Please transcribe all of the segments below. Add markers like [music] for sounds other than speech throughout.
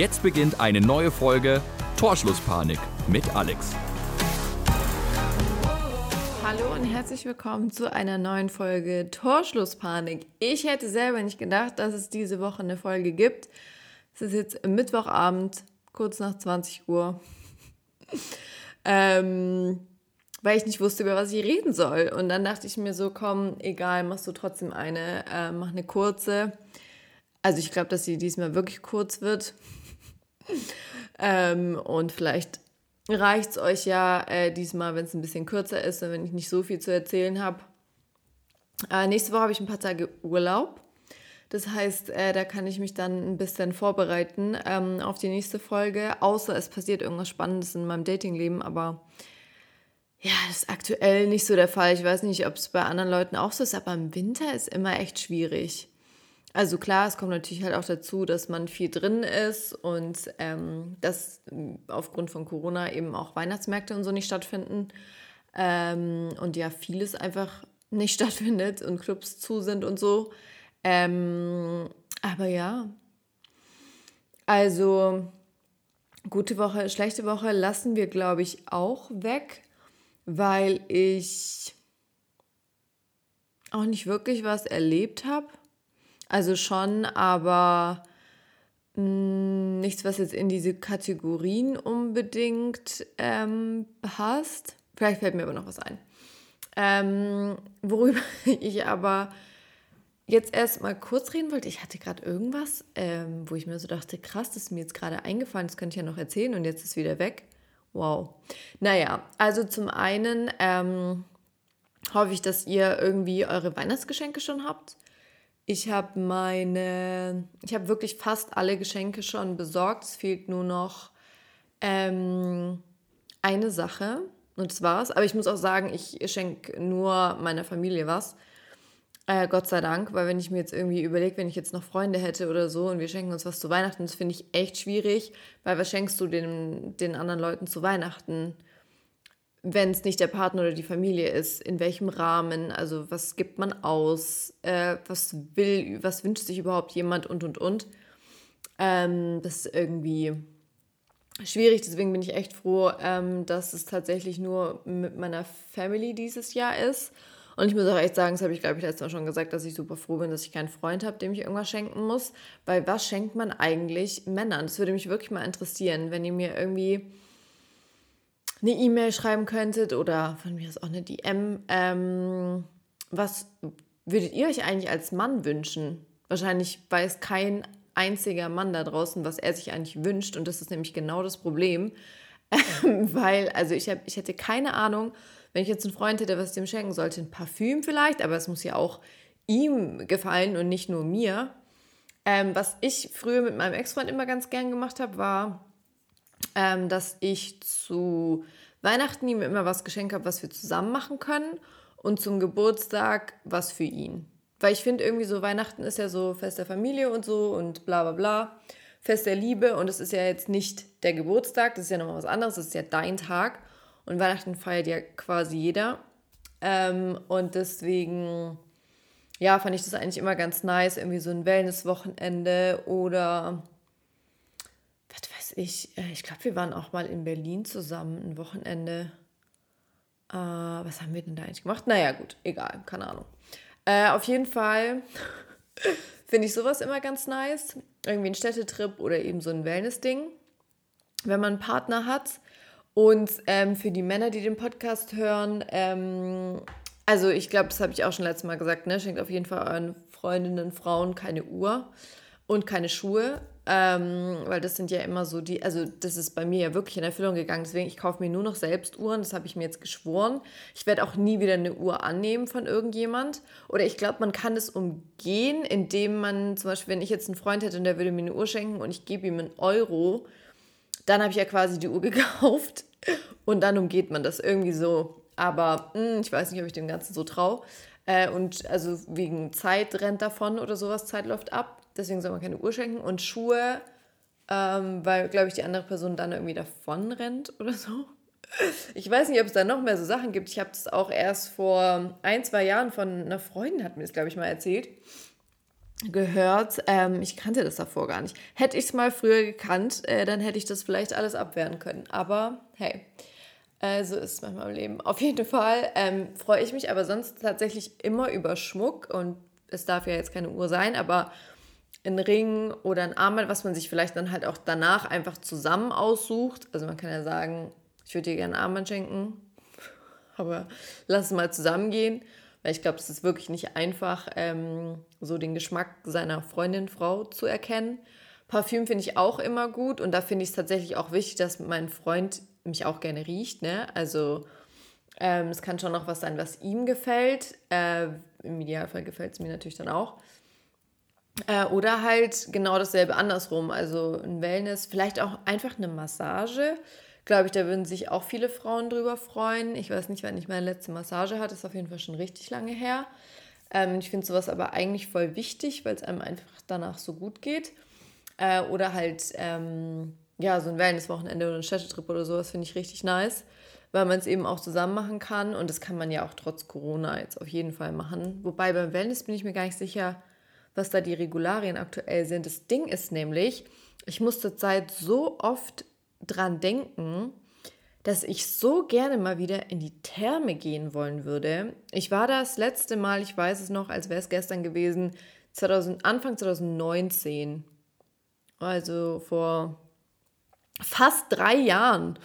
Jetzt beginnt eine neue Folge Torschlusspanik mit Alex. Hallo und herzlich willkommen zu einer neuen Folge Torschlusspanik. Ich hätte selber nicht gedacht, dass es diese Woche eine Folge gibt. Es ist jetzt Mittwochabend, kurz nach 20 Uhr. [laughs] ähm, weil ich nicht wusste, über was ich reden soll. Und dann dachte ich mir so, komm, egal, machst du trotzdem eine, äh, mach eine kurze. Also ich glaube, dass sie diesmal wirklich kurz wird. Ähm, und vielleicht reicht es euch ja äh, diesmal, wenn es ein bisschen kürzer ist und wenn ich nicht so viel zu erzählen habe. Äh, nächste Woche habe ich ein paar Tage Urlaub. Das heißt, äh, da kann ich mich dann ein bisschen vorbereiten ähm, auf die nächste Folge, außer es passiert irgendwas Spannendes in meinem Datingleben, aber ja, das ist aktuell nicht so der Fall. Ich weiß nicht, ob es bei anderen Leuten auch so ist, aber im Winter ist immer echt schwierig. Also klar, es kommt natürlich halt auch dazu, dass man viel drin ist und ähm, dass aufgrund von Corona eben auch Weihnachtsmärkte und so nicht stattfinden. Ähm, und ja, vieles einfach [laughs] nicht stattfindet und Clubs zu sind und so. Ähm, aber ja, also gute Woche, schlechte Woche lassen wir, glaube ich, auch weg, weil ich auch nicht wirklich was erlebt habe. Also schon, aber mh, hm, nichts, was jetzt in diese Kategorien unbedingt ähm, passt. Vielleicht fällt mir aber noch was ein. Ähm, worüber [laughs] ich aber jetzt erst mal kurz reden wollte, ich hatte gerade irgendwas, ähm, wo ich mir so dachte, krass, das ist mir jetzt gerade eingefallen, das könnte ich ja noch erzählen und jetzt ist wieder weg. Wow. Naja, also zum einen ähm, hoffe ich, dass ihr irgendwie eure Weihnachtsgeschenke schon habt. Ich habe meine, ich habe wirklich fast alle Geschenke schon besorgt. Es fehlt nur noch ähm, eine Sache und das war's. Aber ich muss auch sagen, ich schenke nur meiner Familie was. Äh, Gott sei Dank, weil wenn ich mir jetzt irgendwie überlege, wenn ich jetzt noch Freunde hätte oder so und wir schenken uns was zu Weihnachten, das finde ich echt schwierig, weil was schenkst du den, den anderen Leuten zu Weihnachten? Wenn es nicht der Partner oder die Familie ist, in welchem Rahmen, also was gibt man aus, äh, was will, was wünscht sich überhaupt jemand und und und. Ähm, das ist irgendwie schwierig, deswegen bin ich echt froh, ähm, dass es tatsächlich nur mit meiner Family dieses Jahr ist. Und ich muss auch echt sagen, das habe ich glaube ich letztes Mal schon gesagt, dass ich super froh bin, dass ich keinen Freund habe, dem ich irgendwas schenken muss. Weil was schenkt man eigentlich Männern? Das würde mich wirklich mal interessieren, wenn ihr mir irgendwie eine E-Mail schreiben könntet oder von mir aus auch eine DM. Ähm, was würdet ihr euch eigentlich als Mann wünschen? Wahrscheinlich weiß kein einziger Mann da draußen, was er sich eigentlich wünscht. Und das ist nämlich genau das Problem. [laughs] Weil, also ich, hab, ich hätte keine Ahnung, wenn ich jetzt einen Freund hätte, was ich dem schenken sollte. Ein Parfüm vielleicht, aber es muss ja auch ihm gefallen und nicht nur mir. Ähm, was ich früher mit meinem Ex-Freund immer ganz gern gemacht habe, war ähm, dass ich zu Weihnachten ihm immer was geschenkt habe, was wir zusammen machen können und zum Geburtstag was für ihn. Weil ich finde irgendwie so, Weihnachten ist ja so Fest der Familie und so und bla bla bla. Fest der Liebe und es ist ja jetzt nicht der Geburtstag, das ist ja nochmal was anderes, das ist ja dein Tag und Weihnachten feiert ja quasi jeder. Ähm, und deswegen, ja, fand ich das eigentlich immer ganz nice, irgendwie so ein Wellness-Wochenende oder ich, äh, ich glaube, wir waren auch mal in Berlin zusammen ein Wochenende. Äh, was haben wir denn da eigentlich gemacht? Naja, gut, egal, keine Ahnung. Äh, auf jeden Fall [laughs] finde ich sowas immer ganz nice. Irgendwie ein Städtetrip oder eben so ein Wellness-Ding, wenn man einen Partner hat. Und ähm, für die Männer, die den Podcast hören, ähm, also ich glaube, das habe ich auch schon letztes Mal gesagt, ne? Schenkt auf jeden Fall euren Freundinnen, Frauen keine Uhr und keine Schuhe. Ähm, weil das sind ja immer so die, also das ist bei mir ja wirklich in Erfüllung gegangen. Deswegen, ich kaufe mir nur noch selbst Uhren, das habe ich mir jetzt geschworen. Ich werde auch nie wieder eine Uhr annehmen von irgendjemand. Oder ich glaube, man kann es umgehen, indem man, zum Beispiel, wenn ich jetzt einen Freund hätte und der würde mir eine Uhr schenken und ich gebe ihm einen Euro, dann habe ich ja quasi die Uhr [laughs] gekauft und dann umgeht man das irgendwie so. Aber mh, hm, ich weiß nicht, ob ich dem Ganzen so traue. Äh, und also wegen Zeit rennt davon oder sowas, Zeit läuft ab deswegen soll man keine Uhr schenken. Und Schuhe, ähm, weil, glaube ich, die andere Person dann irgendwie davon rennt oder so. Ich weiß nicht, ob es da noch mehr so Sachen gibt. Ich habe das auch erst vor ein, zwei Jahren von einer Freundin, hat mir das, glaube ich, mal erzählt. gehört. Ähm, ich kannte das davor gar nicht. Hätte ich es mal früher gekannt, äh, dann hätte ich das vielleicht alles abwehren können. Aber hey, äh, so ist es manchmal im Leben. Auf jeden Fall ähm, freue ich mich aber sonst tatsächlich immer über Schmuck und es darf ja jetzt keine Uhr sein, aber ein Ring oder ein Armband, was man sich vielleicht dann halt auch danach einfach zusammen aussucht. Also man kann ja sagen, ich würde dir gerne ein Armband schenken, aber lass es mal zusammengehen. Weil ich glaube, es ist wirklich nicht einfach, ähm, so den Geschmack seiner Freundin, Frau zu erkennen. Parfüm finde ich auch immer gut und da finde ich es tatsächlich auch wichtig, dass mein Freund mich auch gerne riecht. Ne? Also ähm, es kann schon noch was sein, was ihm gefällt. Äh, Im Idealfall gefällt es mir natürlich dann auch. Äh, oder halt genau dasselbe andersrum. Also ein Wellness, vielleicht auch einfach eine Massage. Glaube ich, da würden sich auch viele Frauen drüber freuen. Ich weiß nicht, wann ich meine letzte Massage hatte. Ist auf jeden Fall schon richtig lange her. Ähm, ich finde sowas aber eigentlich voll wichtig, weil es einem einfach danach so gut geht. Äh, oder halt, ähm, ja, so ein Wellness-Wochenende oder ein Städtetrip oder sowas finde ich richtig nice, weil man es eben auch zusammen machen kann. Und das kann man ja auch trotz Corona jetzt auf jeden Fall machen. Wobei beim Wellness bin ich mir gar nicht sicher, was da die Regularien aktuell sind. Das Ding ist nämlich, ich muss zurzeit so oft dran denken, dass ich so gerne mal wieder in die Therme gehen wollen würde. Ich war das letzte Mal, ich weiß es noch, als wäre es gestern gewesen, 2000, Anfang 2019. Also vor fast drei Jahren.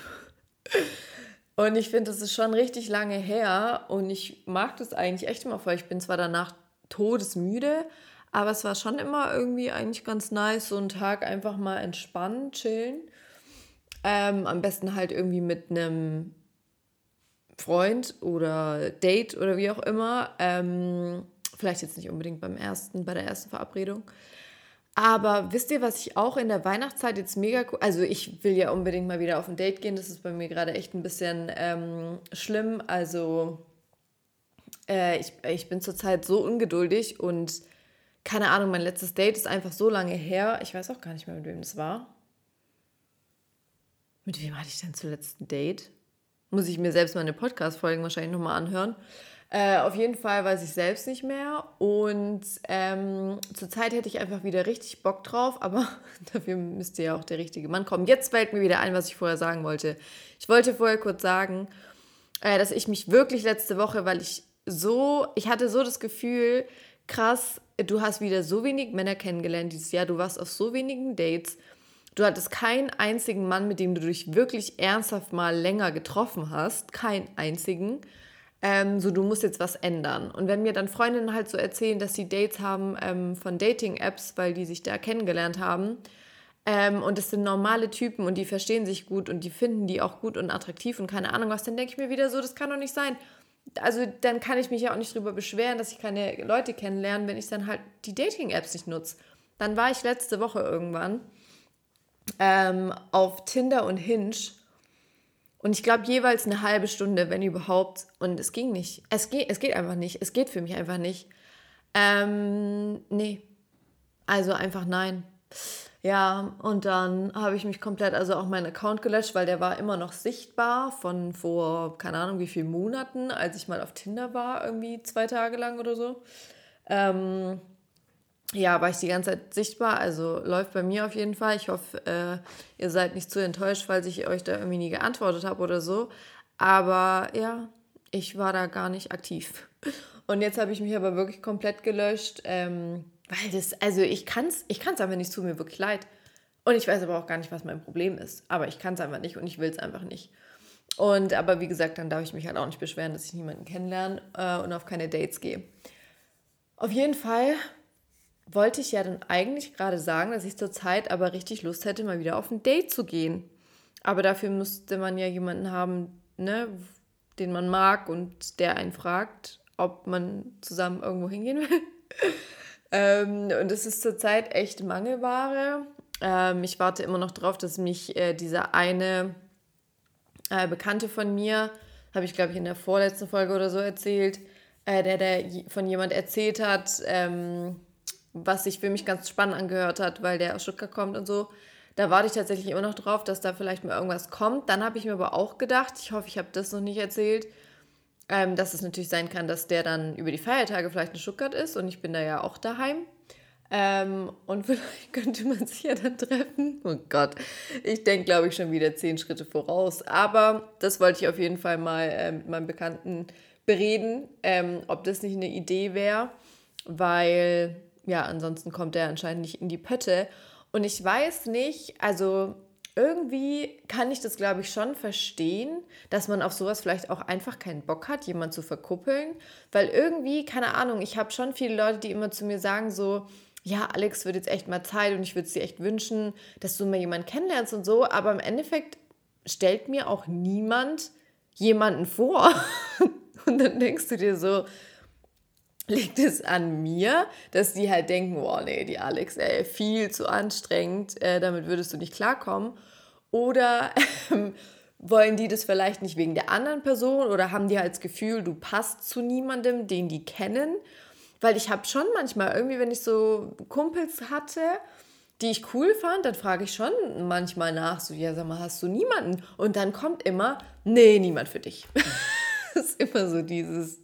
Und ich finde, das ist schon richtig lange her und ich mag das eigentlich echt immer voll. Ich bin zwar danach todesmüde, aber es war schon immer irgendwie eigentlich ganz nice, so einen Tag einfach mal entspannen, chillen. Ähm, am besten halt irgendwie mit einem Freund oder Date oder wie auch immer. Ähm, vielleicht jetzt nicht unbedingt beim ersten, bei der ersten Verabredung. Aber wisst ihr, was ich auch in der Weihnachtszeit jetzt mega cool. Also, ich will ja unbedingt mal wieder auf ein Date gehen. Das ist bei mir gerade echt ein bisschen ähm, schlimm. Also, äh, ich, ich bin zurzeit so ungeduldig und keine Ahnung, mein letztes Date ist einfach so lange her. Ich weiß auch gar nicht mehr, mit wem das war. Mit wem hatte ich denn zuletzt ein Date? Muss ich mir selbst meine Podcast-Folgen wahrscheinlich nochmal anhören. Äh, auf jeden Fall weiß ich selbst nicht mehr. Und ähm, zurzeit hätte ich einfach wieder richtig Bock drauf, aber [laughs] dafür müsste ja auch der richtige Mann kommen. Jetzt fällt mir wieder ein, was ich vorher sagen wollte. Ich wollte vorher kurz sagen, äh, dass ich mich wirklich letzte Woche, weil ich so, ich hatte so das Gefühl, krass, du hast wieder so wenig Männer kennengelernt dieses Jahr, du warst auf so wenigen Dates, du hattest keinen einzigen Mann, mit dem du dich wirklich ernsthaft mal länger getroffen hast, keinen einzigen. Ähm, so, du musst jetzt was ändern. Und wenn mir dann Freundinnen halt so erzählen, dass sie Dates haben ähm, von Dating-Apps, weil die sich da kennengelernt haben, ähm, und es sind normale Typen und die verstehen sich gut und die finden die auch gut und attraktiv und keine Ahnung was, dann denke ich mir wieder so, das kann doch nicht sein also dann kann ich mich ja auch nicht darüber beschweren, dass ich keine Leute kennenlerne, wenn ich dann halt die Dating-Apps nicht nutze. Dann war ich letzte Woche irgendwann ähm, auf Tinder und Hinge und ich glaube jeweils eine halbe Stunde, wenn überhaupt. Und es ging nicht. Es geht, es geht einfach nicht. Es geht für mich einfach nicht. Ähm, nee. Also einfach nein. Ja, und dann habe ich mich komplett, also auch meinen Account gelöscht, weil der war immer noch sichtbar von vor, keine Ahnung, wie vielen Monaten, als ich mal auf Tinder war, irgendwie zwei Tage lang oder so. Ähm, ja, war ich die ganze Zeit sichtbar, also läuft bei mir auf jeden Fall. Ich hoffe, äh, ihr seid nicht zu enttäuscht, falls ich euch da irgendwie nie geantwortet habe oder so. Aber ja, ich war da gar nicht aktiv. [laughs] Und jetzt habe ich mich aber wirklich komplett gelöscht. Ähm, weil das, also ich kann es ich kann's einfach nicht, tut mir wirklich leid. Und ich weiß aber auch gar nicht, was mein Problem ist. Aber ich kann es einfach nicht und ich will es einfach nicht. Und aber wie gesagt, dann darf ich mich halt auch nicht beschweren, dass ich niemanden kennenlerne äh, und auf keine Dates gehe. Auf jeden Fall wollte ich ja dann eigentlich gerade sagen, dass ich zurzeit aber richtig Lust hätte, mal wieder auf ein Date zu gehen. Aber dafür müsste man ja jemanden haben, ne, den man mag und der einen fragt, ob man zusammen irgendwo hingehen will. [laughs] Ähm, und es ist zurzeit echt Mangelware. Ähm, ich warte immer noch darauf, dass mich äh, dieser eine äh, Bekannte von mir, habe ich glaube ich in der vorletzten Folge oder so erzählt, äh, der, der von jemand erzählt hat, ähm, was sich für mich ganz spannend angehört hat, weil der aus Stuttgart kommt und so. Da warte ich tatsächlich immer noch drauf, dass da vielleicht mal irgendwas kommt. Dann habe ich mir aber auch gedacht, ich hoffe, ich habe das noch nicht erzählt, ähm, dass es natürlich sein kann, dass der dann über die Feiertage vielleicht in Stuttgart ist und ich bin da ja auch daheim. Ähm, und [laughs] vielleicht könnte man sich ja dann treffen. Oh Gott, ich denke, glaube ich, schon wieder zehn Schritte voraus. Aber das wollte ich auf jeden Fall mal äh, mit meinem Bekannten bereden, ähm, ob das nicht eine Idee wäre, weil ja, ansonsten kommt er anscheinend nicht in die Pötte. Und ich weiß nicht, also irgendwie kann ich das, glaube ich, schon verstehen, dass man auf sowas vielleicht auch einfach keinen Bock hat, jemanden zu verkuppeln. Weil irgendwie, keine Ahnung, ich habe schon viele Leute, die immer zu mir sagen, so, ja, Alex wird jetzt echt mal Zeit und ich würde es dir echt wünschen, dass du mal jemanden kennenlernst und so. Aber im Endeffekt stellt mir auch niemand jemanden vor. [laughs] und dann denkst du dir so, liegt es an mir, dass die halt denken, oh nee, die Alex, ey, viel zu anstrengend, äh, damit würdest du nicht klarkommen. Oder ähm, wollen die das vielleicht nicht wegen der anderen Person oder haben die halt das Gefühl, du passt zu niemandem, den die kennen weil ich habe schon manchmal irgendwie, wenn ich so Kumpels hatte, die ich cool fand, dann frage ich schon manchmal nach, so, ja, sag mal, hast du niemanden? Und dann kommt immer, nee, niemand für dich. [laughs] das ist immer so dieses,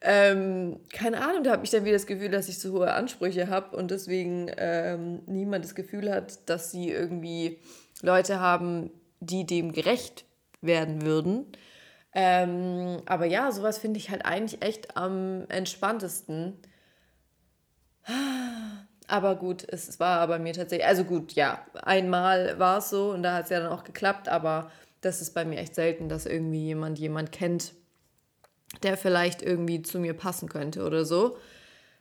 ähm, keine Ahnung, da habe ich dann wieder das Gefühl, dass ich so hohe Ansprüche habe und deswegen ähm, niemand das Gefühl hat, dass sie irgendwie Leute haben, die dem gerecht werden würden. Ähm, aber ja, sowas finde ich halt eigentlich echt am entspanntesten. Aber gut, es war bei mir tatsächlich, also gut, ja, einmal war es so und da hat es ja dann auch geklappt, aber das ist bei mir echt selten, dass irgendwie jemand jemand kennt, der vielleicht irgendwie zu mir passen könnte oder so.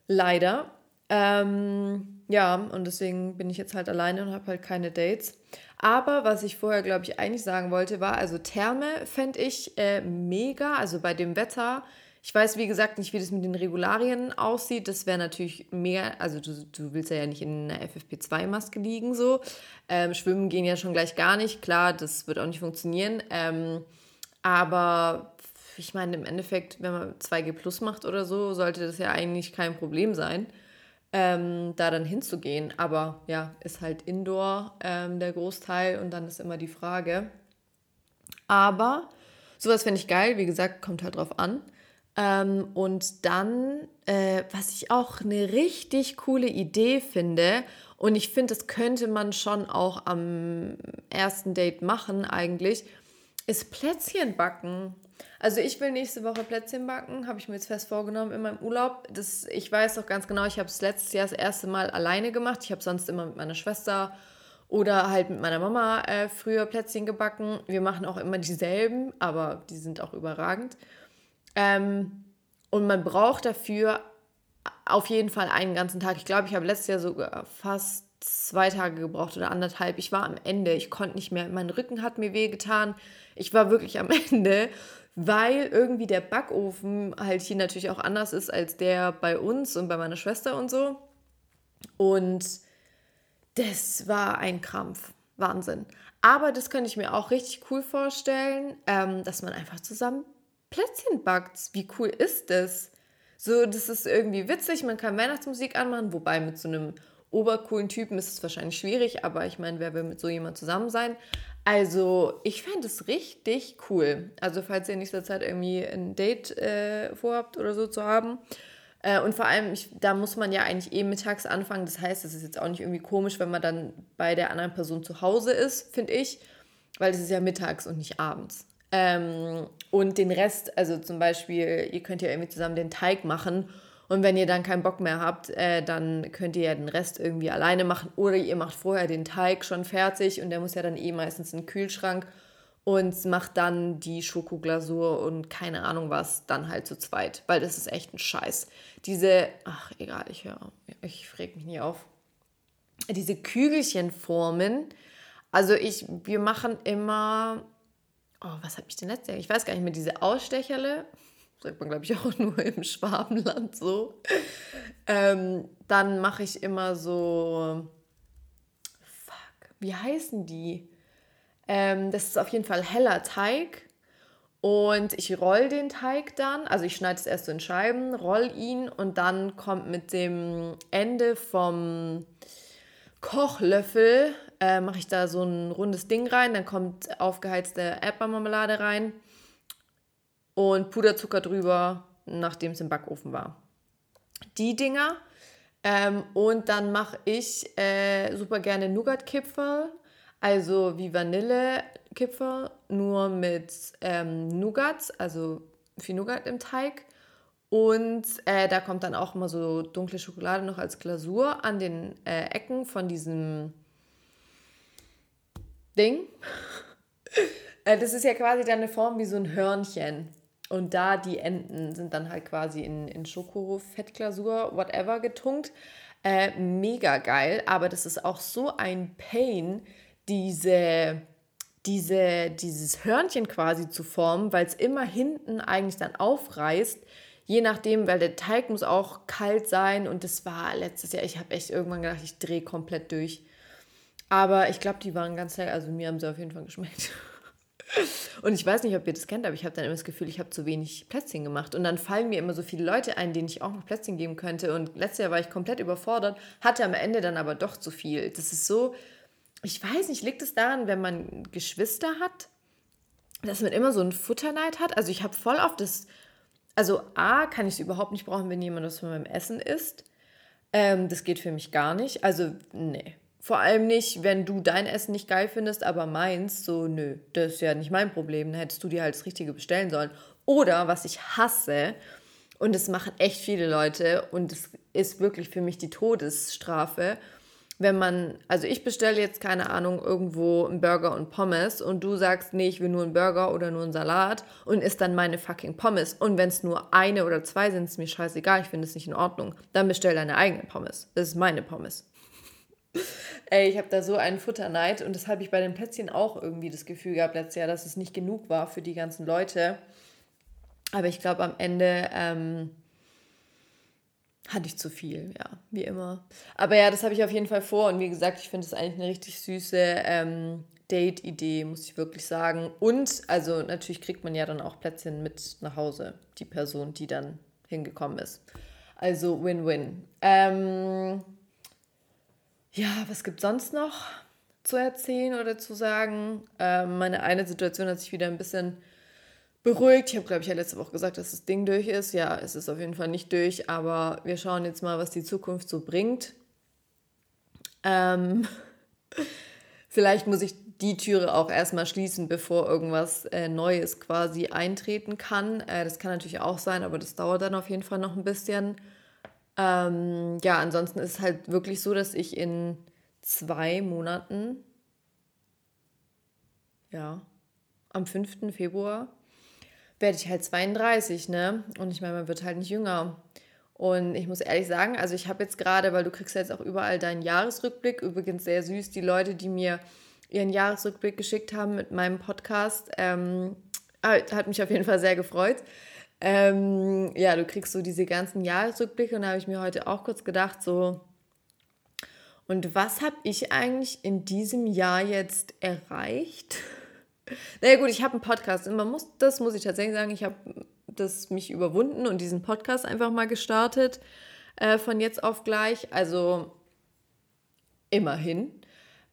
Leider. Ähm, ja, und deswegen bin ich jetzt halt alleine und habe halt keine Dates. Aber was ich vorher, glaube ich, eigentlich sagen wollte, war, also Therme fände ich äh, mega, also bei dem Wetter. Ich weiß, wie gesagt, nicht, wie das mit den Regularien aussieht. Das wäre natürlich mega, also du, du willst ja nicht in einer FFP2-Maske liegen so. Ähm, Schwimmen gehen ja schon gleich gar nicht. Klar, das wird auch nicht funktionieren. Ähm, aber ich meine, im Endeffekt, wenn man 2G Plus macht oder so, sollte das ja eigentlich kein Problem sein ähm, da dann hinzugehen. Aber ja, ist halt Indoor ähm, der Großteil und dann ist immer die Frage. Aber sowas finde ich geil, wie gesagt, kommt halt drauf an. Ähm, und dann, äh, was ich auch eine richtig coole Idee finde, und ich finde, das könnte man schon auch am ersten Date machen eigentlich, ist Plätzchen backen. Also ich will nächste Woche Plätzchen backen, habe ich mir jetzt fest vorgenommen in meinem Urlaub. Das, ich weiß doch ganz genau, ich habe es letztes Jahr das erste Mal alleine gemacht. Ich habe sonst immer mit meiner Schwester oder halt mit meiner Mama äh, früher Plätzchen gebacken. Wir machen auch immer dieselben, aber die sind auch überragend. Ähm, und man braucht dafür auf jeden Fall einen ganzen Tag. Ich glaube, ich habe letztes Jahr sogar fast zwei Tage gebraucht oder anderthalb. Ich war am Ende. Ich konnte nicht mehr. Mein Rücken hat mir wehgetan. Ich war wirklich am [laughs] Ende weil irgendwie der Backofen halt hier natürlich auch anders ist als der bei uns und bei meiner Schwester und so. Und das war ein Krampf. Wahnsinn. Aber das könnte ich mir auch richtig cool vorstellen, ähm, dass man einfach zusammen Plätzchen backt. Wie cool ist das? So, das ist irgendwie witzig. Man kann Weihnachtsmusik anmachen, wobei mit so einem obercoolen Typen ist es wahrscheinlich schwierig, aber ich meine, wer will mit so jemand zusammen sein? Also, ich fände es richtig cool. Also, falls ihr in nächster Zeit irgendwie ein Date äh, vorhabt oder so zu haben. Äh, und vor allem, ich, da muss man ja eigentlich eh mittags anfangen. Das heißt, es ist jetzt auch nicht irgendwie komisch, wenn man dann bei der anderen Person zu Hause ist, finde ich. Weil es ist ja mittags und nicht abends. Ähm, und den Rest, also zum Beispiel, ihr könnt ja irgendwie zusammen den Teig machen und wenn ihr dann keinen Bock mehr habt, äh, dann könnt ihr ja den Rest irgendwie alleine machen oder ihr macht vorher den Teig schon fertig und der muss ja dann eh meistens in den Kühlschrank und macht dann die Schokoglasur und keine Ahnung was dann halt zu zweit, weil das ist echt ein Scheiß. Diese, ach egal, ich höre, ich reg mich nie auf. Diese Kügelchenformen, also ich, wir machen immer, oh, was habe ich denn letztes Jahr? Ich weiß gar nicht mehr, diese Ausstecherle sagt man, glaube ich, [laughs] auch nur im Schwabenland so. Ähm, dann mache ich immer so, fuck, wie heißen die? Ähm, das ist auf jeden Fall heller Teig. Und ich roll den Teig dann, also ich schneide es erst so in Scheiben, roll ihn und dann kommt mit dem Ende vom Kochlöffel, äh, mache ich da so ein rundes Ding rein, dann kommt aufgeheizte Erdbeermarmelade rein und Puderzucker drüber, nachdem es im Backofen war. Die Dinger Ähm, und dann mache ich äh, super gerne Nougat-Kipferl, also wie Vanille-Kipferl, nur mit ähm, Nougats, also viel Nougat im Teig. Und äh, da kommt dann auch immer so dunkle Schokolade noch als Glasur an den äh, Ecken von diesem Ding. [laughs] Äh, das ist ja quasi dann eine Form wie so ein Hörnchen. Und da die Enden sind dann halt quasi in, in Schoko-Fettglasur, whatever, getunkt. Äh, mega geil, aber das ist auch so ein Pain, diese, diese, dieses Hörnchen quasi zu formen, weil es immer hinten eigentlich dann aufreißt. Je nachdem, weil der Teig muss auch kalt sein und das war letztes Jahr, ich habe echt irgendwann gedacht, ich drehe komplett durch. Aber ich glaube, die waren ganz lecker, also mir haben sie auf jeden Fall geschmeckt. [laughs] Und ich weiß nicht, ob ihr das kennt, aber ich habe dann immer das Gefühl, ich habe zu wenig Plätzchen gemacht. Und dann fallen mir immer so viele Leute ein, denen ich auch noch Plätzchen geben könnte. Und letztes Jahr war ich komplett überfordert, hatte am Ende dann aber doch zu viel. Das ist so, ich weiß nicht, liegt es daran, wenn man Geschwister hat, dass man immer so einen Futterneid hat? Also ich habe voll oft das, also A, kann ich es überhaupt nicht brauchen, wenn jemand was von meinem Essen isst. Ähm, das geht für mich gar nicht. Also, nee. Vor allem nicht, wenn du dein Essen nicht geil findest, aber meins, so, nö, das ist ja nicht mein Problem, dann hättest du dir halt das Richtige bestellen sollen. Oder, was ich hasse, und das machen echt viele Leute, und es ist wirklich für mich die Todesstrafe, wenn man, also ich bestelle jetzt, keine Ahnung, irgendwo einen Burger und Pommes und du sagst, nee, ich will nur einen Burger oder nur einen Salat und isst dann meine fucking Pommes. Und wenn es nur eine oder zwei sind, ist mir scheißegal, ich finde es nicht in Ordnung. Dann bestell deine eigene Pommes. Das ist meine Pommes. Ey, ich habe da so einen Futterneid und das habe ich bei den Plätzchen auch irgendwie das Gefühl gehabt letztes Jahr, dass es nicht genug war für die ganzen Leute. Aber ich glaube, am Ende ähm, hatte ich zu viel, ja, wie immer. Aber ja, das habe ich auf jeden Fall vor und wie gesagt, ich finde es eigentlich eine richtig süße ähm, Date-Idee, muss ich wirklich sagen. Und, also natürlich kriegt man ja dann auch Plätzchen mit nach Hause, die Person, die dann hingekommen ist. Also Win-Win. Ähm, ja, was gibt sonst noch zu erzählen oder zu sagen? Ähm, meine eine Situation hat sich wieder ein bisschen beruhigt. Ich habe, glaube ich, ja letzte Woche gesagt, dass das Ding durch ist. Ja, es ist auf jeden Fall nicht durch, aber wir schauen jetzt mal, was die Zukunft so bringt. Ähm, [laughs] vielleicht muss ich die Türe auch erstmal schließen, bevor irgendwas äh, Neues quasi eintreten kann. Äh, das kann natürlich auch sein, aber das dauert dann auf jeden Fall noch ein bisschen. Ähm, ja, ansonsten ist es halt wirklich so, dass ich in zwei Monaten, ja, am 5. Februar werde ich halt 32, ne? Und ich meine, man wird halt nicht jünger. Und ich muss ehrlich sagen, also ich habe jetzt gerade, weil du kriegst ja jetzt auch überall deinen Jahresrückblick, übrigens sehr süß, die Leute, die mir ihren Jahresrückblick geschickt haben mit meinem Podcast, ähm, hat mich auf jeden Fall sehr gefreut. Ähm, ja, du kriegst so diese ganzen Jahresrückblicke und da habe ich mir heute auch kurz gedacht, so, und was habe ich eigentlich in diesem Jahr jetzt erreicht? [laughs] naja gut, ich habe einen Podcast und man muss, das muss ich tatsächlich sagen, ich habe das mich überwunden und diesen Podcast einfach mal gestartet äh, von jetzt auf gleich. Also immerhin.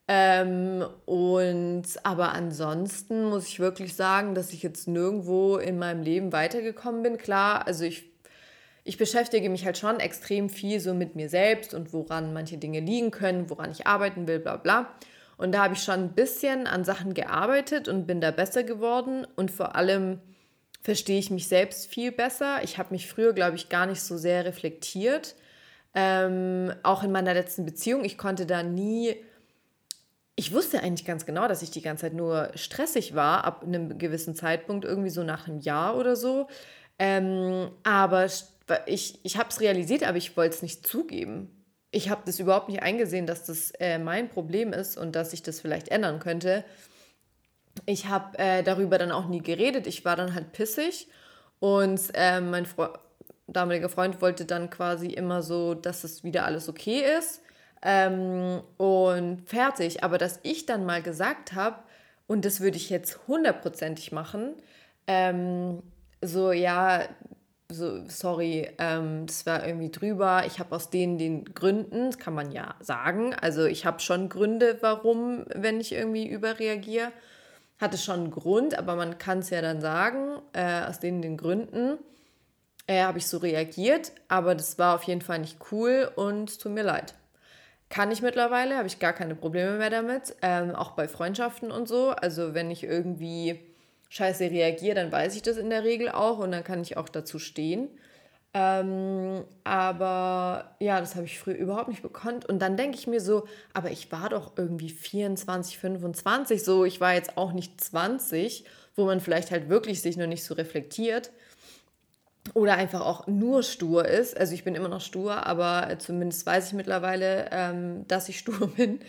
Ähm, und aber ansonsten muss ich wirklich sagen, dass ich jetzt nirgendwo in meinem Leben weitergekommen bin. Klar, also ich, ich beschäftige mich halt schon extrem viel so mit mir selbst und woran manche Dinge liegen können, woran ich arbeiten will, bla bla. Und da habe ich schon ein bisschen an Sachen gearbeitet und bin da besser geworden. Und vor allem verstehe ich mich selbst viel besser. Ich habe mich früher, glaube ich, gar nicht so sehr reflektiert. Ähm, auch in meiner letzten Beziehung. Ich konnte da nie ich wusste eigentlich ganz genau, dass ich die ganze Zeit nur stressig war, ab einem gewissen Zeitpunkt, irgendwie so nach einem Jahr oder so. Ähm, aber ich, ich habe es realisiert, aber ich wollte es nicht zugeben. Ich habe das überhaupt nicht eingesehen, dass das äh, mein Problem ist und dass ich das vielleicht ändern könnte. Ich habe äh, darüber dann auch nie geredet. Ich war dann halt pissig und äh, mein Fre damaliger Freund wollte dann quasi immer so, dass es wieder alles okay ist. Ähm, und fertig. Aber dass ich dann mal gesagt habe, und das würde ich jetzt hundertprozentig machen, ähm, so, ja, so, sorry, ähm, das war irgendwie drüber. Ich habe aus denen den Gründen, das kann man ja sagen, also ich habe schon Gründe, warum, wenn ich irgendwie überreagiere, hatte schon einen Grund, aber man kann es ja dann sagen, äh, aus denen den Gründen. äh, habe ich so reagiert, aber das war auf jeden Fall nicht cool und es tut mir leid. Kann ich mittlerweile, habe ich gar keine Probleme mehr damit, ähm, auch bei Freundschaften und so. Also wenn ich irgendwie scheiße reagiere, dann weiß ich das in der Regel auch und dann kann ich auch dazu stehen. Ähm, aber ja, das habe ich früher überhaupt nicht bekannt. Und dann denke ich mir so, aber ich war doch irgendwie 24, 25, so, ich war jetzt auch nicht 20, wo man vielleicht halt wirklich sich noch nicht so reflektiert oder einfach auch nur stur ist. Also ich bin immer noch stur, aber zumindest weiß ich mittlerweile, ähm, dass ich [laughs] stur bin.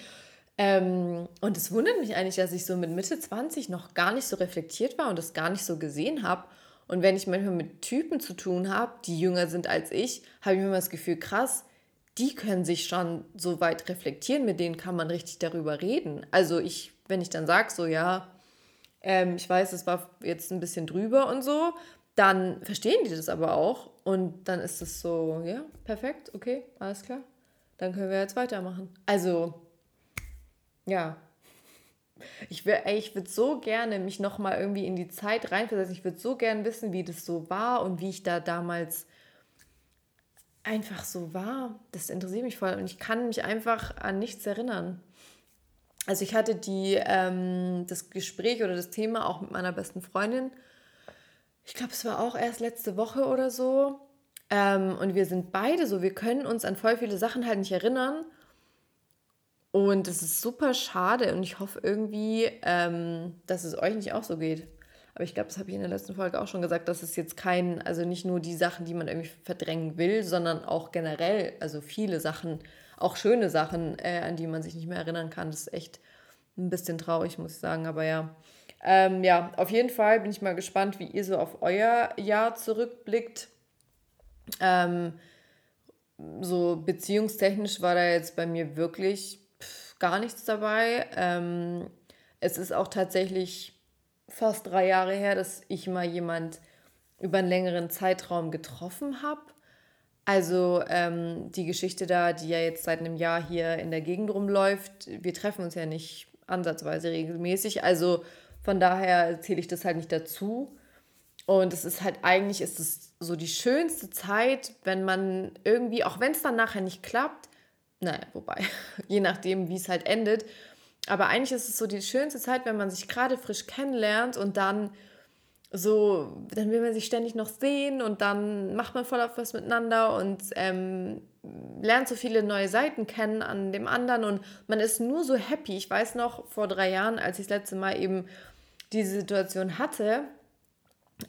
Ähm, und es wundert mich eigentlich, dass ich so mit Mitte 20 noch gar nicht so reflektiert war und das gar nicht so gesehen habe. Und wenn ich manchmal mit Typen zu tun habe, die jünger sind als ich, habe ich immer das Gefühl, krass, die können sich schon so weit reflektieren, mit denen kann man richtig darüber reden. Also ich, wenn ich dann sage, so ja, ähm, ich weiß, es war jetzt ein bisschen drüber und so, dann verstehen die das aber auch und dann ist es so, ja, perfekt, okay, alles klar, dann können wir jetzt weitermachen. Also, ja, ich, ich würde so gerne mich nochmal irgendwie in die Zeit reinversetzen. Ich würde so gerne wissen, wie das so war und wie ich da damals einfach so war. Das interessiert mich voll und ich kann mich einfach an nichts erinnern. Also ich hatte die, ähm, das Gespräch oder das Thema auch mit meiner besten Freundin. Ich glaube, es war auch erst letzte Woche oder so. Ähm, und wir sind beide so, wir können uns an voll viele Sachen halt nicht erinnern. Und es ist super schade und ich hoffe irgendwie, ähm, dass es euch nicht auch so geht. Aber ich glaube, das habe ich in der letzten Folge auch schon gesagt, dass es jetzt kein, also nicht nur die Sachen, die man irgendwie verdrängen will, sondern auch generell, also viele Sachen, auch schöne Sachen, äh, an die man sich nicht mehr erinnern kann. Das ist echt ein bisschen traurig, muss ich sagen. Aber ja. Ähm, ja, auf jeden Fall bin ich mal gespannt, wie ihr so auf euer Jahr zurückblickt. Ähm, so beziehungstechnisch war da jetzt bei mir wirklich gar nichts dabei. Ähm, es ist auch tatsächlich fast drei Jahre her, dass ich mal jemand über einen längeren Zeitraum getroffen habe. Also ähm, die Geschichte da, die ja jetzt seit einem Jahr hier in der Gegend rumläuft, wir treffen uns ja nicht ansatzweise regelmäßig. Also von daher zähle ich das halt nicht dazu. Und es ist halt eigentlich, ist es so die schönste Zeit, wenn man irgendwie, auch wenn es dann nachher nicht klappt, naja, wobei, [laughs] je nachdem, wie es halt endet. Aber eigentlich ist es so die schönste Zeit, wenn man sich gerade frisch kennenlernt und dann so, dann will man sich ständig noch sehen und dann macht man voll auf was miteinander und ähm, lernt so viele neue Seiten kennen an dem anderen und man ist nur so happy. Ich weiß noch vor drei Jahren, als ich das letzte Mal eben diese Situation hatte,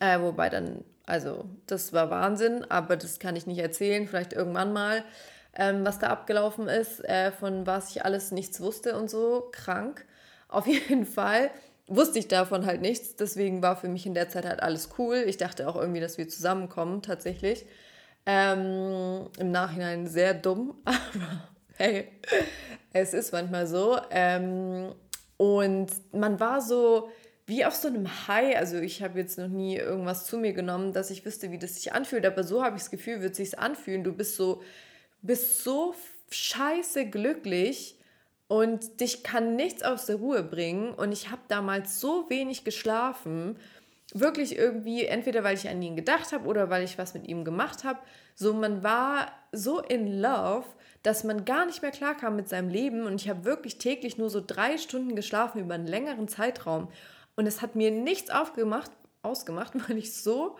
äh, wobei dann, also das war Wahnsinn, aber das kann ich nicht erzählen, vielleicht irgendwann mal ähm, was da abgelaufen ist, äh, von was ich alles nichts wusste und so, krank. Auf [laughs] jeden Fall wusste ich davon halt nichts, deswegen war für mich in der Zeit halt alles cool. Ich dachte auch irgendwie, dass wir zusammenkommen, tatsächlich. Ähm, Im Nachhinein sehr dumm, [laughs] aber hey, es ist manchmal so. Ähm, und man war so wie auf so einem High. Also ich habe jetzt noch nie irgendwas zu mir genommen, dass ich wüsste, wie das sich anfühlt, aber so habe ich das Gefühl, wird sich anfühlen. Du bist so bist so scheiße glücklich und dich kann nichts aus der Ruhe bringen. Und ich habe damals so wenig geschlafen, wirklich irgendwie, entweder weil ich an ihn gedacht habe oder weil ich was mit ihm gemacht habe. So, man war so in love, dass man gar nicht mehr klarkam mit seinem Leben. Und ich habe wirklich täglich nur so drei Stunden geschlafen über einen längeren Zeitraum. Und es hat mir nichts aufgemacht, ausgemacht, [laughs] weil ich so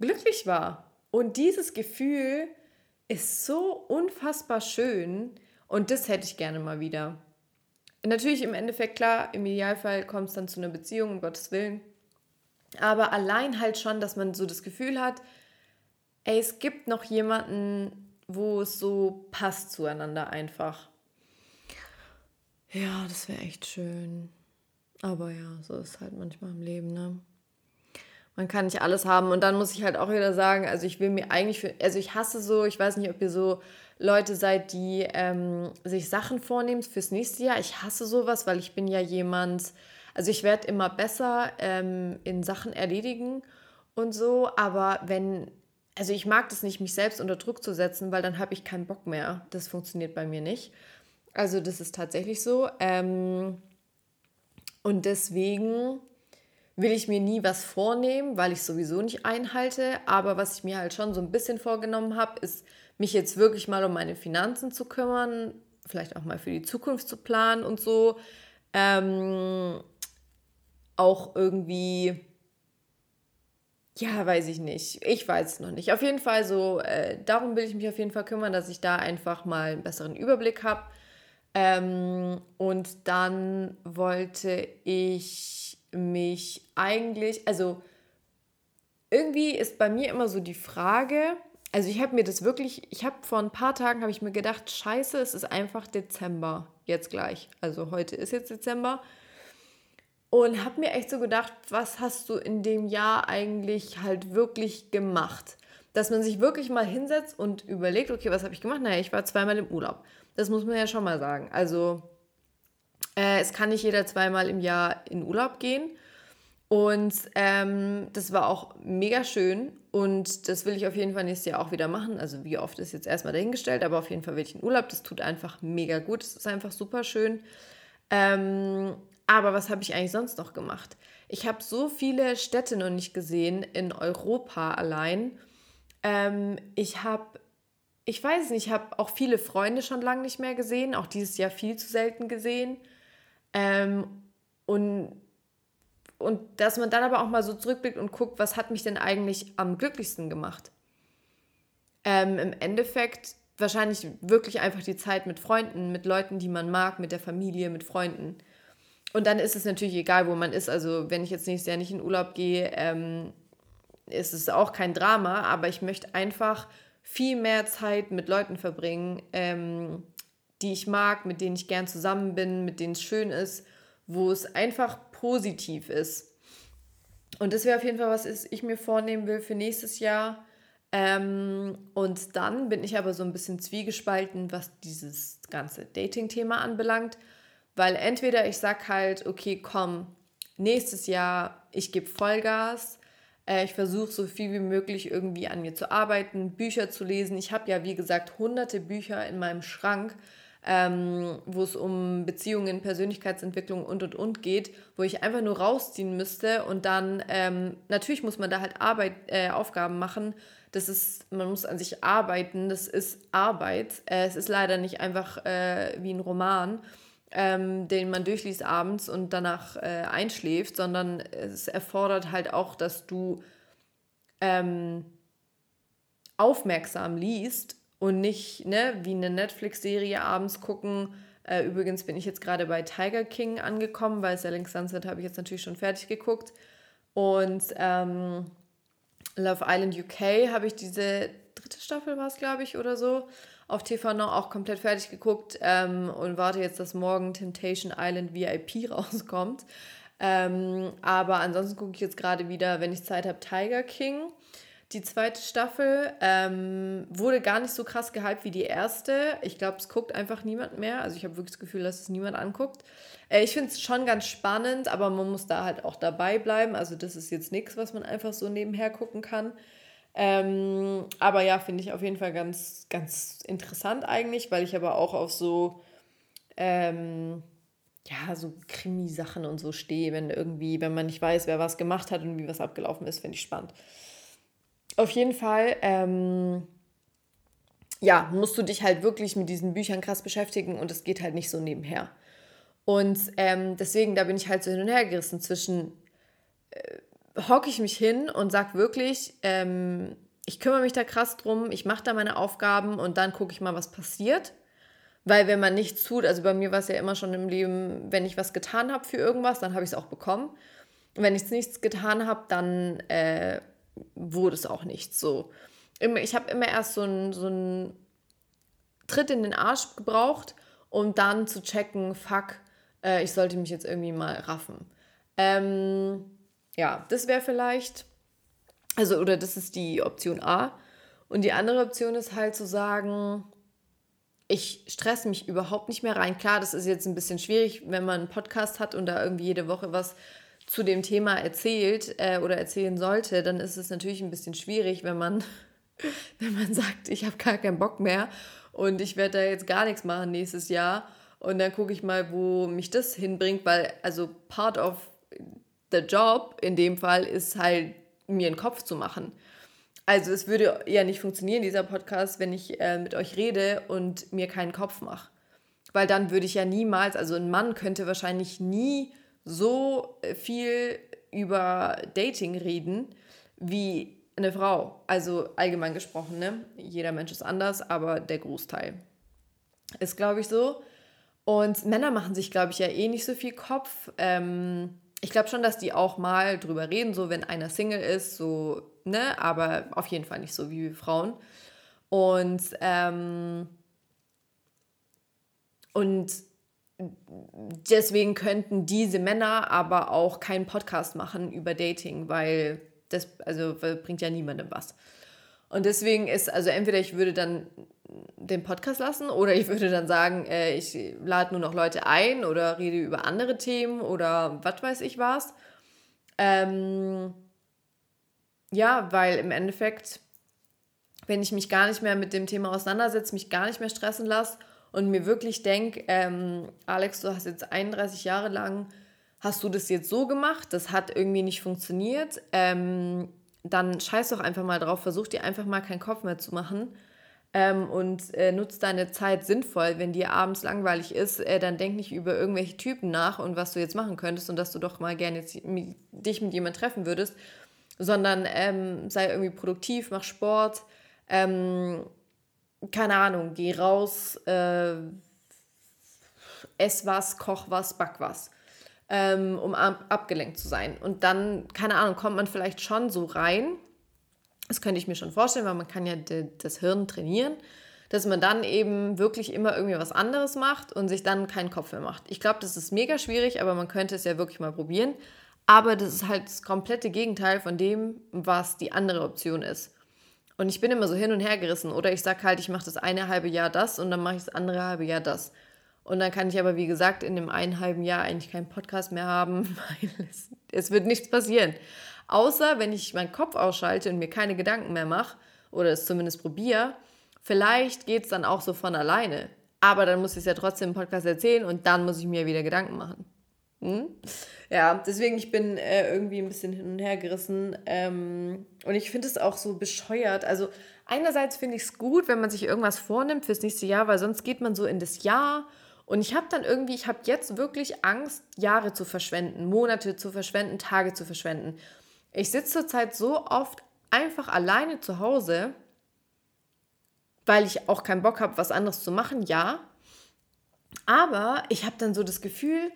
glücklich war. Und dieses Gefühl ist so unfassbar schön und das hätte ich gerne mal wieder. Natürlich im Endeffekt, klar, im Idealfall kommt es dann zu einer Beziehung, um Gottes Willen. Aber allein halt schon, dass man so das Gefühl hat, ey, es gibt noch jemanden, wo es so passt zueinander einfach. Ja, das wäre echt schön. Aber ja, so ist halt manchmal im Leben, ne? man kann nicht alles haben. Und dann muss ich halt auch wieder sagen, also ich will mir eigentlich für, also ich hasse so, ich weiß nicht, ob ihr so Leute seid, die ähm, sich Sachen vornehmen fürs nächste Jahr. Ich hasse sowas, weil ich bin ja jemand, also ich werde immer besser ähm, in Sachen erledigen und so, aber wenn, also ich mag das nicht, mich selbst unter Druck zu setzen, weil dann habe ich keinen Bock mehr. Das funktioniert bei mir nicht. Also das ist tatsächlich so. Ähm, und deswegen will ich mir nie was vornehmen, weil ich sowieso nicht einhalte. Aber was ich mir halt schon so ein bisschen vorgenommen habe, ist, mich jetzt wirklich mal um meine Finanzen zu kümmern, vielleicht auch mal für die Zukunft zu planen und so. Ähm, auch irgendwie, ja, weiß ich nicht. Ich weiß es noch nicht. Auf jeden Fall so, äh, darum will ich mich auf jeden Fall kümmern, dass ich da einfach mal einen besseren Überblick habe. Ähm, und dann wollte ich mich eigentlich, also irgendwie ist bei mir immer so die Frage, also ich habe mir das wirklich, ich habe vor ein paar Tagen habe ich mir gedacht, scheiße, es ist einfach Dezember jetzt gleich. Also heute ist jetzt Dezember. Und habe mir echt so gedacht, was hast du in dem Jahr eigentlich halt wirklich gemacht? Dass man sich wirklich mal hinsetzt und überlegt, okay, was habe ich gemacht? Naja, ich war zweimal im Urlaub. Das muss man ja schon mal sagen. Also äh, es kann nicht jeder zweimal im Jahr in Urlaub gehen. Und ähm, das war auch mega schön. Und das will ich auf jeden Fall nächstes Jahr auch wieder machen. Also wie oft ist jetzt erstmal dahingestellt, aber auf jeden Fall will ich in Urlaub. Das tut einfach mega gut. Es ist einfach super schön. Ähm, aber was habe ich eigentlich sonst noch gemacht? Ich habe so viele Städte noch nicht gesehen in Europa allein. Ähm, ich habe ich weiß nicht, ich habe auch viele Freunde schon lange nicht mehr gesehen, auch dieses Jahr viel zu selten gesehen. Ähm, und, und dass man dann aber auch mal so zurückblickt und guckt, was hat mich denn eigentlich am glücklichsten gemacht. Ähm, Im Endeffekt wahrscheinlich wirklich einfach die Zeit mit Freunden, mit Leuten, die man mag, mit der Familie, mit Freunden. Und dann ist es natürlich egal, wo man ist. Also wenn ich jetzt nächstes Jahr nicht in Urlaub gehe, ähm, ist es auch kein Drama, aber ich möchte einfach viel mehr Zeit mit Leuten verbringen, ähm, die ich mag, mit denen ich gern zusammen bin, mit denen es schön ist, wo es einfach positiv ist. Und das wäre auf jeden Fall was, ich mir vornehmen will für nächstes Jahr. Ähm, und dann bin ich aber so ein bisschen zwiegespalten, was dieses ganze Dating-Thema anbelangt. Weil entweder ich sage halt, okay, komm, nächstes Jahr, ich gebe Vollgas ich versuche so viel wie möglich irgendwie an mir zu arbeiten, Bücher zu lesen. Ich habe ja, wie gesagt, hunderte Bücher in meinem Schrank, ähm, wo es um Beziehungen, Persönlichkeitsentwicklung und und und geht, wo ich einfach nur rausziehen müsste und dann, ähm, natürlich muss man da halt Arbeit, äh, Aufgaben machen. Das ist, man muss an sich arbeiten, das ist Arbeit. Äh, es ist leider nicht einfach äh, wie ein Roman ähm, den man durchliest abends und danach äh, einschläft, sondern es erfordert halt auch, dass du ähm, aufmerksam liest und nicht ne, wie eine Netflix-Serie abends gucken. Äh, übrigens bin ich jetzt gerade bei Tiger King angekommen, weil Selling Sunset habe ich jetzt natürlich schon fertig geguckt. Und ähm, Love Island UK habe ich diese dritte Staffel, war es glaube ich, oder so, auf TV noch auch komplett fertig geguckt ähm, und warte jetzt, dass morgen Temptation Island VIP [laughs] rauskommt. Ähm, aber ansonsten gucke ich jetzt gerade wieder, wenn ich Zeit habe, Tiger King. Die zweite Staffel ähm, wurde gar nicht so krass gehypt wie die erste. Ich glaube, es guckt einfach niemand mehr. Also ich habe wirklich das Gefühl, dass es niemand anguckt. Äh, ich finde es schon ganz spannend, aber man muss da halt auch dabei bleiben. Also das ist jetzt nichts, was man einfach so nebenher gucken kann. Ähm, aber ja, finde ich auf jeden Fall ganz, ganz interessant eigentlich, weil ich aber auch auf so, ähm, ja, so Krimi-Sachen und so stehe, wenn irgendwie, wenn man nicht weiß, wer was gemacht hat und wie was abgelaufen ist, finde ich spannend. Auf jeden Fall, ähm, ja, musst du dich halt wirklich mit diesen Büchern krass beschäftigen und es geht halt nicht so nebenher. Und ähm, deswegen, da bin ich halt so hin und her gerissen zwischen, äh, hocke ich mich hin und sage wirklich, ähm, ich kümmere mich da krass drum, ich mache da meine Aufgaben und dann gucke ich mal, was passiert. Weil wenn man nichts tut, also bei mir war es ja immer schon im Leben, wenn ich was getan habe für irgendwas, dann habe ich es auch bekommen. Und wenn ich nichts getan habe, dann äh, wurde es auch nichts so. Ich habe immer erst so einen so Tritt in den Arsch gebraucht, um dann zu checken, fuck, äh, ich sollte mich jetzt irgendwie mal raffen. Ähm, ja, das wäre vielleicht, also, oder das ist die Option A. Und die andere Option ist halt zu sagen, ich stresse mich überhaupt nicht mehr rein. Klar, das ist jetzt ein bisschen schwierig, wenn man einen Podcast hat und da irgendwie jede Woche was zu dem Thema erzählt äh, oder erzählen sollte, dann ist es natürlich ein bisschen schwierig, wenn man, [laughs] wenn man sagt, ich habe gar keinen Bock mehr und ich werde da jetzt gar nichts machen nächstes Jahr. Und dann gucke ich mal, wo mich das hinbringt, weil also part of der Job in dem Fall ist halt, mir einen Kopf zu machen. Also es würde ja nicht funktionieren, dieser Podcast, wenn ich äh, mit euch rede und mir keinen Kopf mache. Weil dann würde ich ja niemals, also ein Mann könnte wahrscheinlich nie so viel über Dating reden wie eine Frau. Also allgemein gesprochen, ne? Jeder Mensch ist anders, aber der Großteil ist, glaube ich, so. Und Männer machen sich, glaube ich, ja eh nicht so viel Kopf. Ähm, ich glaube schon, dass die auch mal drüber reden, so wenn einer Single ist, so, ne? Aber auf jeden Fall nicht so wie Frauen. Und, ähm, und deswegen könnten diese Männer aber auch keinen Podcast machen über Dating, weil das also bringt ja niemandem was. Und deswegen ist, also entweder ich würde dann den Podcast lassen oder ich würde dann sagen, äh, ich lade nur noch Leute ein oder rede über andere Themen oder was weiß ich was. Ähm, ja, weil im Endeffekt, wenn ich mich gar nicht mehr mit dem Thema auseinandersetze, mich gar nicht mehr stressen lasse und mir wirklich denke, ähm, Alex, du hast jetzt 31 Jahre lang, hast du das jetzt so gemacht, das hat irgendwie nicht funktioniert, ähm, dann scheiß doch einfach mal drauf, versuch dir einfach mal keinen Kopf mehr zu machen ähm, und äh, nutz deine Zeit sinnvoll. Wenn dir abends langweilig ist, äh, dann denk nicht über irgendwelche Typen nach und was du jetzt machen könntest und dass du doch mal gerne jetzt mit, dich mit jemandem treffen würdest, sondern ähm, sei irgendwie produktiv, mach Sport, ähm, keine Ahnung, geh raus, äh, ess was, koch was, back was, ähm, um ab abgelenkt zu sein. Und dann, keine Ahnung, kommt man vielleicht schon so rein. Das könnte ich mir schon vorstellen, weil man kann ja das Hirn trainieren, dass man dann eben wirklich immer irgendwie was anderes macht und sich dann keinen Kopf mehr macht. Ich glaube, das ist mega schwierig, aber man könnte es ja wirklich mal probieren. Aber das ist halt das komplette Gegenteil von dem, was die andere Option ist. Und ich bin immer so hin und her gerissen. Oder ich sage halt, ich mache das eine halbe Jahr das und dann mache ich das andere halbe Jahr das. Und dann kann ich aber, wie gesagt, in dem einen halben Jahr eigentlich keinen Podcast mehr haben, [laughs] weil es, es wird nichts passieren. Außer wenn ich meinen Kopf ausschalte und mir keine Gedanken mehr mache oder es zumindest probiere, vielleicht geht es dann auch so von alleine. Aber dann muss ich es ja trotzdem im Podcast erzählen und dann muss ich mir wieder Gedanken machen. Hm? Ja, deswegen, ich bin äh, irgendwie ein bisschen hin und her gerissen. Ähm, und ich finde es auch so bescheuert. Also, einerseits finde ich es gut, wenn man sich irgendwas vornimmt fürs nächste Jahr, weil sonst geht man so in das Jahr. Und ich habe dann irgendwie, ich habe jetzt wirklich Angst, Jahre zu verschwenden, Monate zu verschwenden, Tage zu verschwenden. Ich sitze zurzeit so oft einfach alleine zu Hause, weil ich auch keinen Bock habe, was anderes zu machen, ja. Aber ich habe dann so das Gefühl,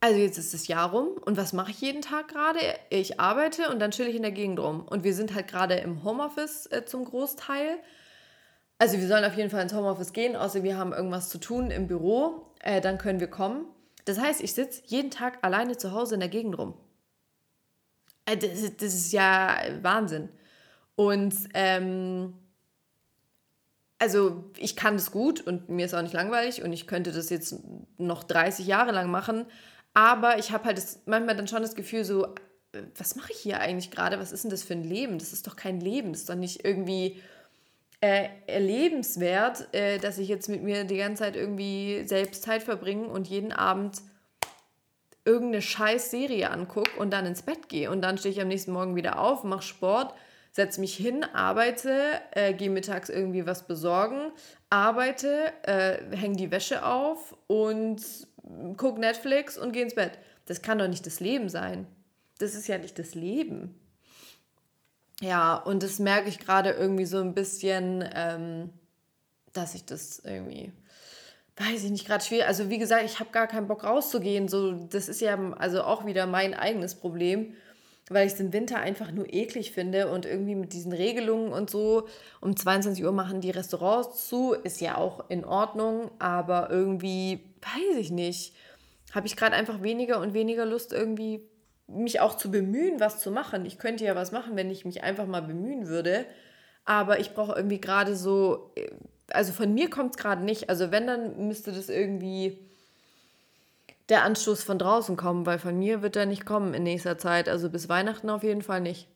also jetzt ist das Jahr rum und was mache ich jeden Tag gerade? Ich arbeite und dann chill ich in der Gegend rum. Und wir sind halt gerade im Homeoffice äh, zum Großteil. Also wir sollen auf jeden Fall ins Homeoffice gehen, außer wir haben irgendwas zu tun im Büro. Äh, dann können wir kommen. Das heißt, ich sitze jeden Tag alleine zu Hause in der Gegend rum. Äh, das, das, ist ja Wahnsinn. Und ähm, also ich kann das gut und mir ist auch nicht langweilig und ich könnte das jetzt noch 30 Jahre lang machen. Aber ich habe halt das, manchmal dann schon das Gefühl, so, äh, was mache ich hier eigentlich gerade? Was ist denn das für ein Leben? Das ist doch kein Leben. Das ist doch nicht irgendwie äh, erlebenswert, äh, dass ich jetzt mit mir die ganze Zeit irgendwie selbst Zeit verbringe und jeden Abend irgendeine scheiß Serie angucke und dann ins Bett gehe. Und dann stehe ich am nächsten Morgen wieder auf, mache Sport, setze mich hin, arbeite, äh, gehe mittags irgendwie was besorgen, arbeite, äh, hänge die Wäsche auf und guck Netflix und geh ins Bett. Das kann doch nicht das Leben sein. Das ist ja nicht das Leben. Ja, und das merke ich gerade irgendwie so ein bisschen, ähm, dass ich das irgendwie, weiß ich nicht, gerade schwierig. Also wie gesagt, ich habe gar keinen Bock rauszugehen. So, das ist ja also auch wieder mein eigenes Problem, weil ich es im Winter einfach nur eklig finde und irgendwie mit diesen Regelungen und so. Um 22 Uhr machen die Restaurants zu, ist ja auch in Ordnung, aber irgendwie weiß ich nicht, habe ich gerade einfach weniger und weniger Lust, irgendwie mich auch zu bemühen, was zu machen. Ich könnte ja was machen, wenn ich mich einfach mal bemühen würde. Aber ich brauche irgendwie gerade so, also von mir kommt es gerade nicht. Also wenn, dann müsste das irgendwie der Anstoß von draußen kommen, weil von mir wird er nicht kommen in nächster Zeit. Also bis Weihnachten auf jeden Fall nicht.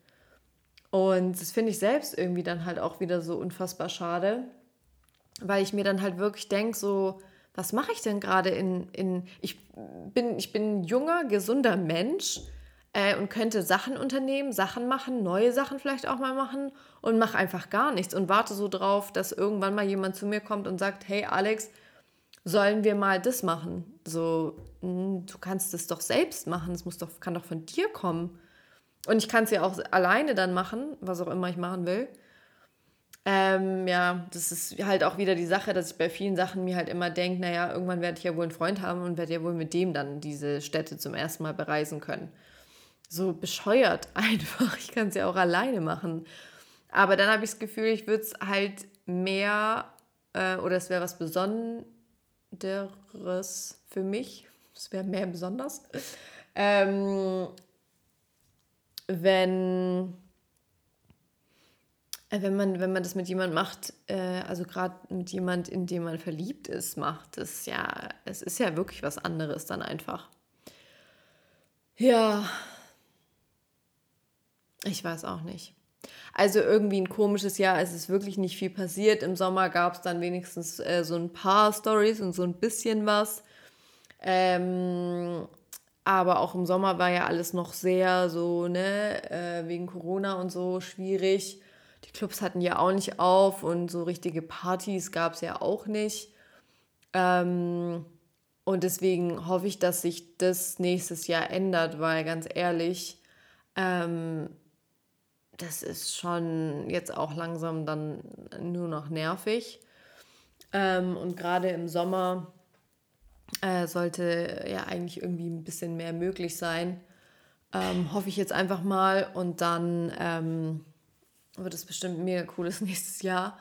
Und das finde ich selbst irgendwie dann halt auch wieder so unfassbar schade, weil ich mir dann halt wirklich denke, so, was mache ich denn gerade in, in ich bin, ich bin ein junger, gesunder Mensch, äh, und könnte Sachen unternehmen, Sachen machen, neue Sachen vielleicht auch mal machen und mache einfach gar nichts und warte so drauf, dass irgendwann mal jemand zu mir kommt und sagt, hey Alex, sollen wir mal das machen? So, hm, du kannst es doch selbst machen, es muss doch, kann doch von dir kommen. Und ich kann es ja auch alleine dann machen, was auch immer ich machen will. Ähm, ja, das ist halt auch wieder die Sache, dass ich bei vielen Sachen mir halt immer denke, naja, irgendwann werde ich ja wohl einen Freund haben und werde ja wohl mit dem dann diese Städte zum ersten Mal bereisen können. So bescheuert [laughs] einfach. Ich kann es ja auch alleine machen. Aber dann habe ich das Gefühl, ich würde es halt mehr äh, oder es wäre was Besonderes für mich. Es wäre mehr besonders. Ähm, wenn äh, wenn man, wenn man das mit jemandem macht, äh, also gerade mit jemand, in dem man verliebt ist, macht, es ja, es ist ja wirklich was anderes dann einfach. Ja, ich weiß auch nicht. Also irgendwie ein komisches Jahr, es ist wirklich nicht viel passiert. Im Sommer gab es dann wenigstens äh, so ein paar Stories und so ein bisschen was. Ähm, aber auch im Sommer war ja alles noch sehr so, ne, äh, wegen Corona und so schwierig. Die Clubs hatten ja auch nicht auf und so richtige Partys gab es ja auch nicht. Ähm, und deswegen hoffe ich, dass sich das nächstes Jahr ändert, weil ganz ehrlich, ähm, das ist schon jetzt auch langsam dann nur noch nervig. Ähm, und gerade im Sommer äh, sollte ja eigentlich irgendwie ein bisschen mehr möglich sein. Ähm, hoffe ich jetzt einfach mal und dann ähm, wird es bestimmt ein mega cooles [laughs] nächstes Jahr.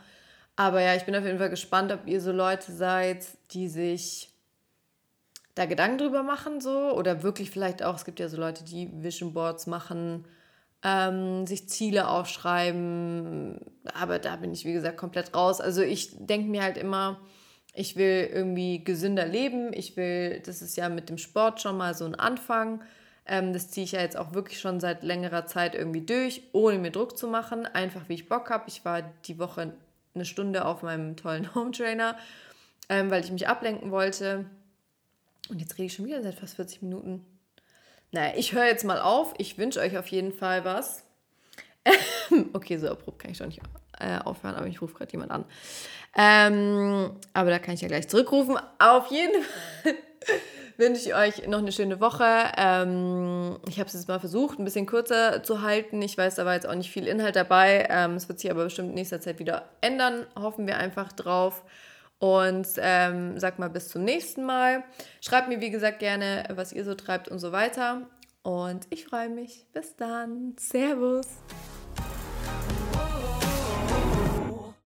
Aber ja, ich bin auf jeden Fall gespannt, ob ihr so Leute seid, die sich da Gedanken drüber machen, so oder wirklich vielleicht auch, es gibt ja so Leute, die Vision Boards machen, ähm, sich Ziele aufschreiben, aber da bin ich, wie gesagt, komplett raus. Also ich denke mir halt immer, ich will irgendwie gesünder leben, ich will, das ist ja mit dem Sport schon mal so ein Anfang, ähm, das ziehe ich ja jetzt auch wirklich schon seit längerer Zeit irgendwie durch, ohne mir Druck zu machen. Einfach wie ich Bock habe. Ich war die Woche eine Stunde auf meinem tollen [laughs] Home Trainer, ähm, weil ich mich ablenken wollte. Und jetzt rede ich schon wieder seit fast 40 Minuten. Naja, ich höre jetzt mal auf. Ich wünsche euch auf jeden Fall was. [laughs] okay, so abrupt kann ich doch nicht äh, aufhören, aber ich rufe gerade jemand an. Ähm, aber da kann ich ja gleich zurückrufen. Auf jeden [laughs] Fall wünsche ich euch noch eine schöne Woche. Ähm, ich habe es jetzt mal versucht, ein bisschen kürzer zu halten. Ich weiß, da war jetzt auch nicht viel Inhalt dabei. Ähm, es wird sich aber bestimmt in nächster Zeit wieder ändern. Hoffen wir einfach drauf. Und ähm, sag mal bis zum nächsten Mal. Schreibt mir, wie gesagt, gerne, was ihr so treibt und so weiter. Und ich freue mich. Bis dann. Servus.